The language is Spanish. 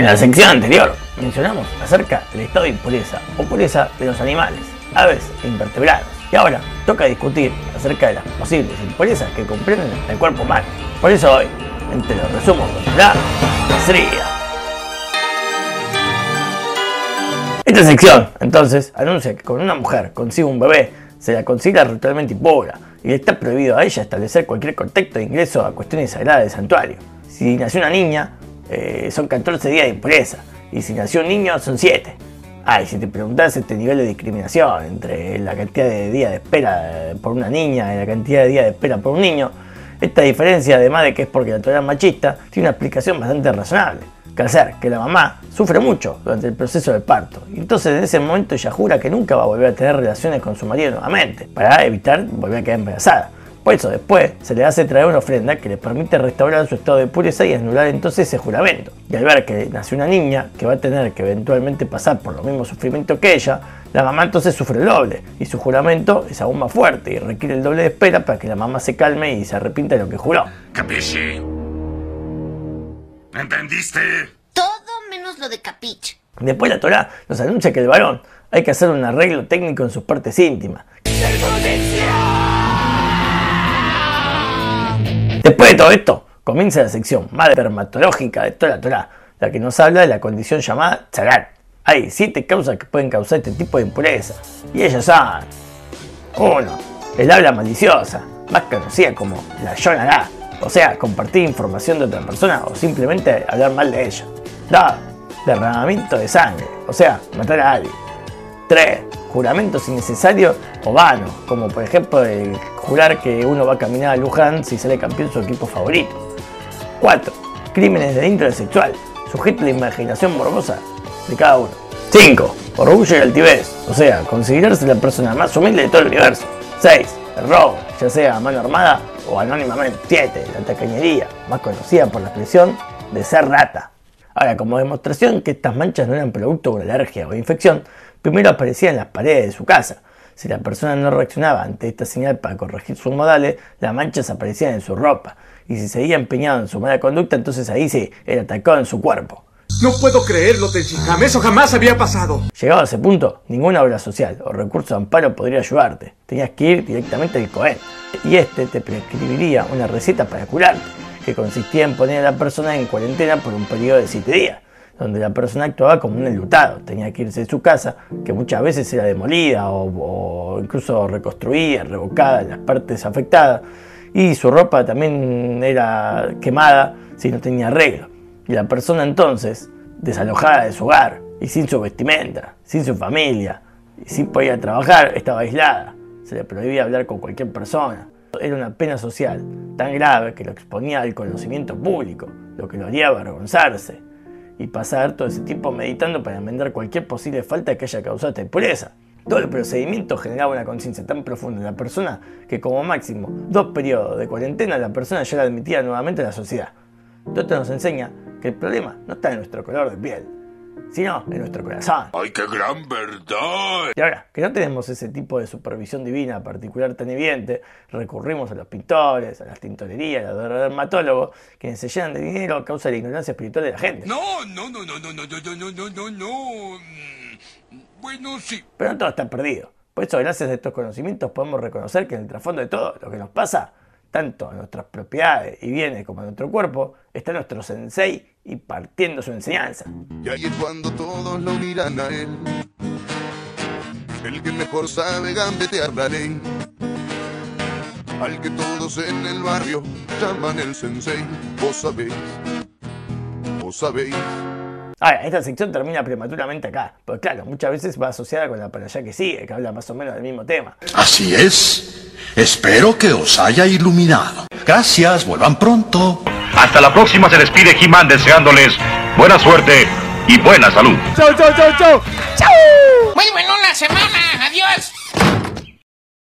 En la sección anterior mencionamos acerca del estado de impureza o pureza de los animales, aves e invertebrados. Y ahora toca discutir acerca de las posibles impurezas que comprenden el cuerpo humano. Por eso hoy, entre los resumos la sería. Esta sección, entonces, anuncia que con una mujer consigue un bebé, se la considera ritualmente impura y le está prohibido a ella establecer cualquier contexto de ingreso a cuestiones sagradas del santuario. Si nació una niña, eh, son 14 días de impureza, y si nació un niño, son 7. Ay, si te preguntas este nivel de discriminación entre la cantidad de días de espera por una niña y la cantidad de días de espera por un niño, esta diferencia, además de que es porque la Torah machista, tiene una explicación bastante razonable. Que hacer que la mamá sufre mucho durante el proceso del parto. Y entonces en ese momento ella jura que nunca va a volver a tener relaciones con su marido nuevamente, para evitar volver a quedar embarazada. Por eso después se le hace traer una ofrenda que le permite restaurar su estado de pureza y anular entonces ese juramento. Y al ver que nació una niña que va a tener que eventualmente pasar por lo mismo sufrimiento que ella, la mamá entonces sufre el doble y su juramento es aún más fuerte y requiere el doble de espera para que la mamá se calme y se arrepienta de lo que juró. Capisci. ¿Entendiste? Todo menos lo de capiche. Después la Torah nos anuncia que el varón hay que hacer un arreglo técnico en sus partes íntimas. Después de todo esto, comienza la sección más dermatológica de toda la Torah, la que nos habla de la condición llamada tzagar. Hay siete causas que pueden causar este tipo de impureza, y ellas son 1. El habla maliciosa, más conocida como la yonará, o sea, compartir información de otra persona o simplemente hablar mal de ella. 2. Derramamiento de sangre, o sea, matar a alguien. 3 juramentos innecesarios o vanos, como por ejemplo el jurar que uno va a caminar a Luján si sale campeón su equipo favorito. 4. Crímenes de índole sexual, sujeto a la imaginación morbosa de cada uno. 5. Orgullo y altivez, o sea, considerarse la persona más humilde de todo el universo. 6. El robo, ya sea a mano armada o anónimamente. 7. La tacañería, más conocida por la expresión de ser rata. Ahora, como demostración que estas manchas no eran producto de una alergia o infección, primero aparecía en las paredes de su casa. Si la persona no reaccionaba ante esta señal para corregir sus modales, las manchas aparecían en su ropa. Y si seguía empeñado en su mala conducta, entonces ahí sí, era atacado en su cuerpo. No puedo creerlo, Tenshikam. Eso jamás había pasado. Llegado a ese punto, ninguna obra social o recurso de amparo podría ayudarte. Tenías que ir directamente al Cohen. Y este te prescribiría una receta para curarte, que consistía en poner a la persona en cuarentena por un periodo de 7 días donde la persona actuaba como un enlutado, tenía que irse de su casa, que muchas veces era demolida o, incluso reconstruida, revocada las partes afectadas, y su ropa también era quemada si no tenía arreglo. Y la persona entonces, desalojada de su hogar, y sin su vestimenta, sin su familia, y sin poder trabajar, estaba aislada. Se le prohibía hablar con cualquier persona. Era una pena social tan grave que lo exponía al conocimiento público, lo que lo haría avergonzarse y pasar todo ese tiempo meditando para enmendar cualquier posible falta que haya causado esta impureza. Todo el procedimiento generaba una conciencia tan profunda en la persona que como máximo dos periodos de cuarentena la persona ya la admitía nuevamente a la sociedad. Todo esto nos enseña que el problema no está en nuestro color de piel, sino en nuestro corazón. ¡Ay, qué gran verdad! Y ahora, que no tenemos ese tipo de supervisión divina particular tan evidente, recurrimos a los pintores, a las tintorerías, a los dermatólogos, quienes se llenan de dinero a causa de la ignorancia espiritual de la gente. No, no, no, no, no, no, no, no, no, no, no. Bueno, sí. Pero no todo está perdido. Por eso, gracias a estos conocimientos, podemos reconocer que en el trasfondo de todo lo que nos pasa tanto en nuestras propiedades y bienes como en nuestro cuerpo, está nuestro sensei y partiendo su enseñanza. Y ahí es cuando todos lo miran a él, el que mejor sabe gambetear la ley, al que todos en el barrio llaman el sensei, vos sabéis, vos sabéis. Ahora, esta sección termina prematuramente acá, porque claro, muchas veces va asociada con la para allá que sigue, que habla más o menos del mismo tema. Así es. Espero que os haya iluminado. Gracias, vuelvan pronto. Hasta la próxima se despide He-Man deseándoles buena suerte y buena salud. ¡Chau, chau, chau, chau! Muy bueno la semana. Adiós.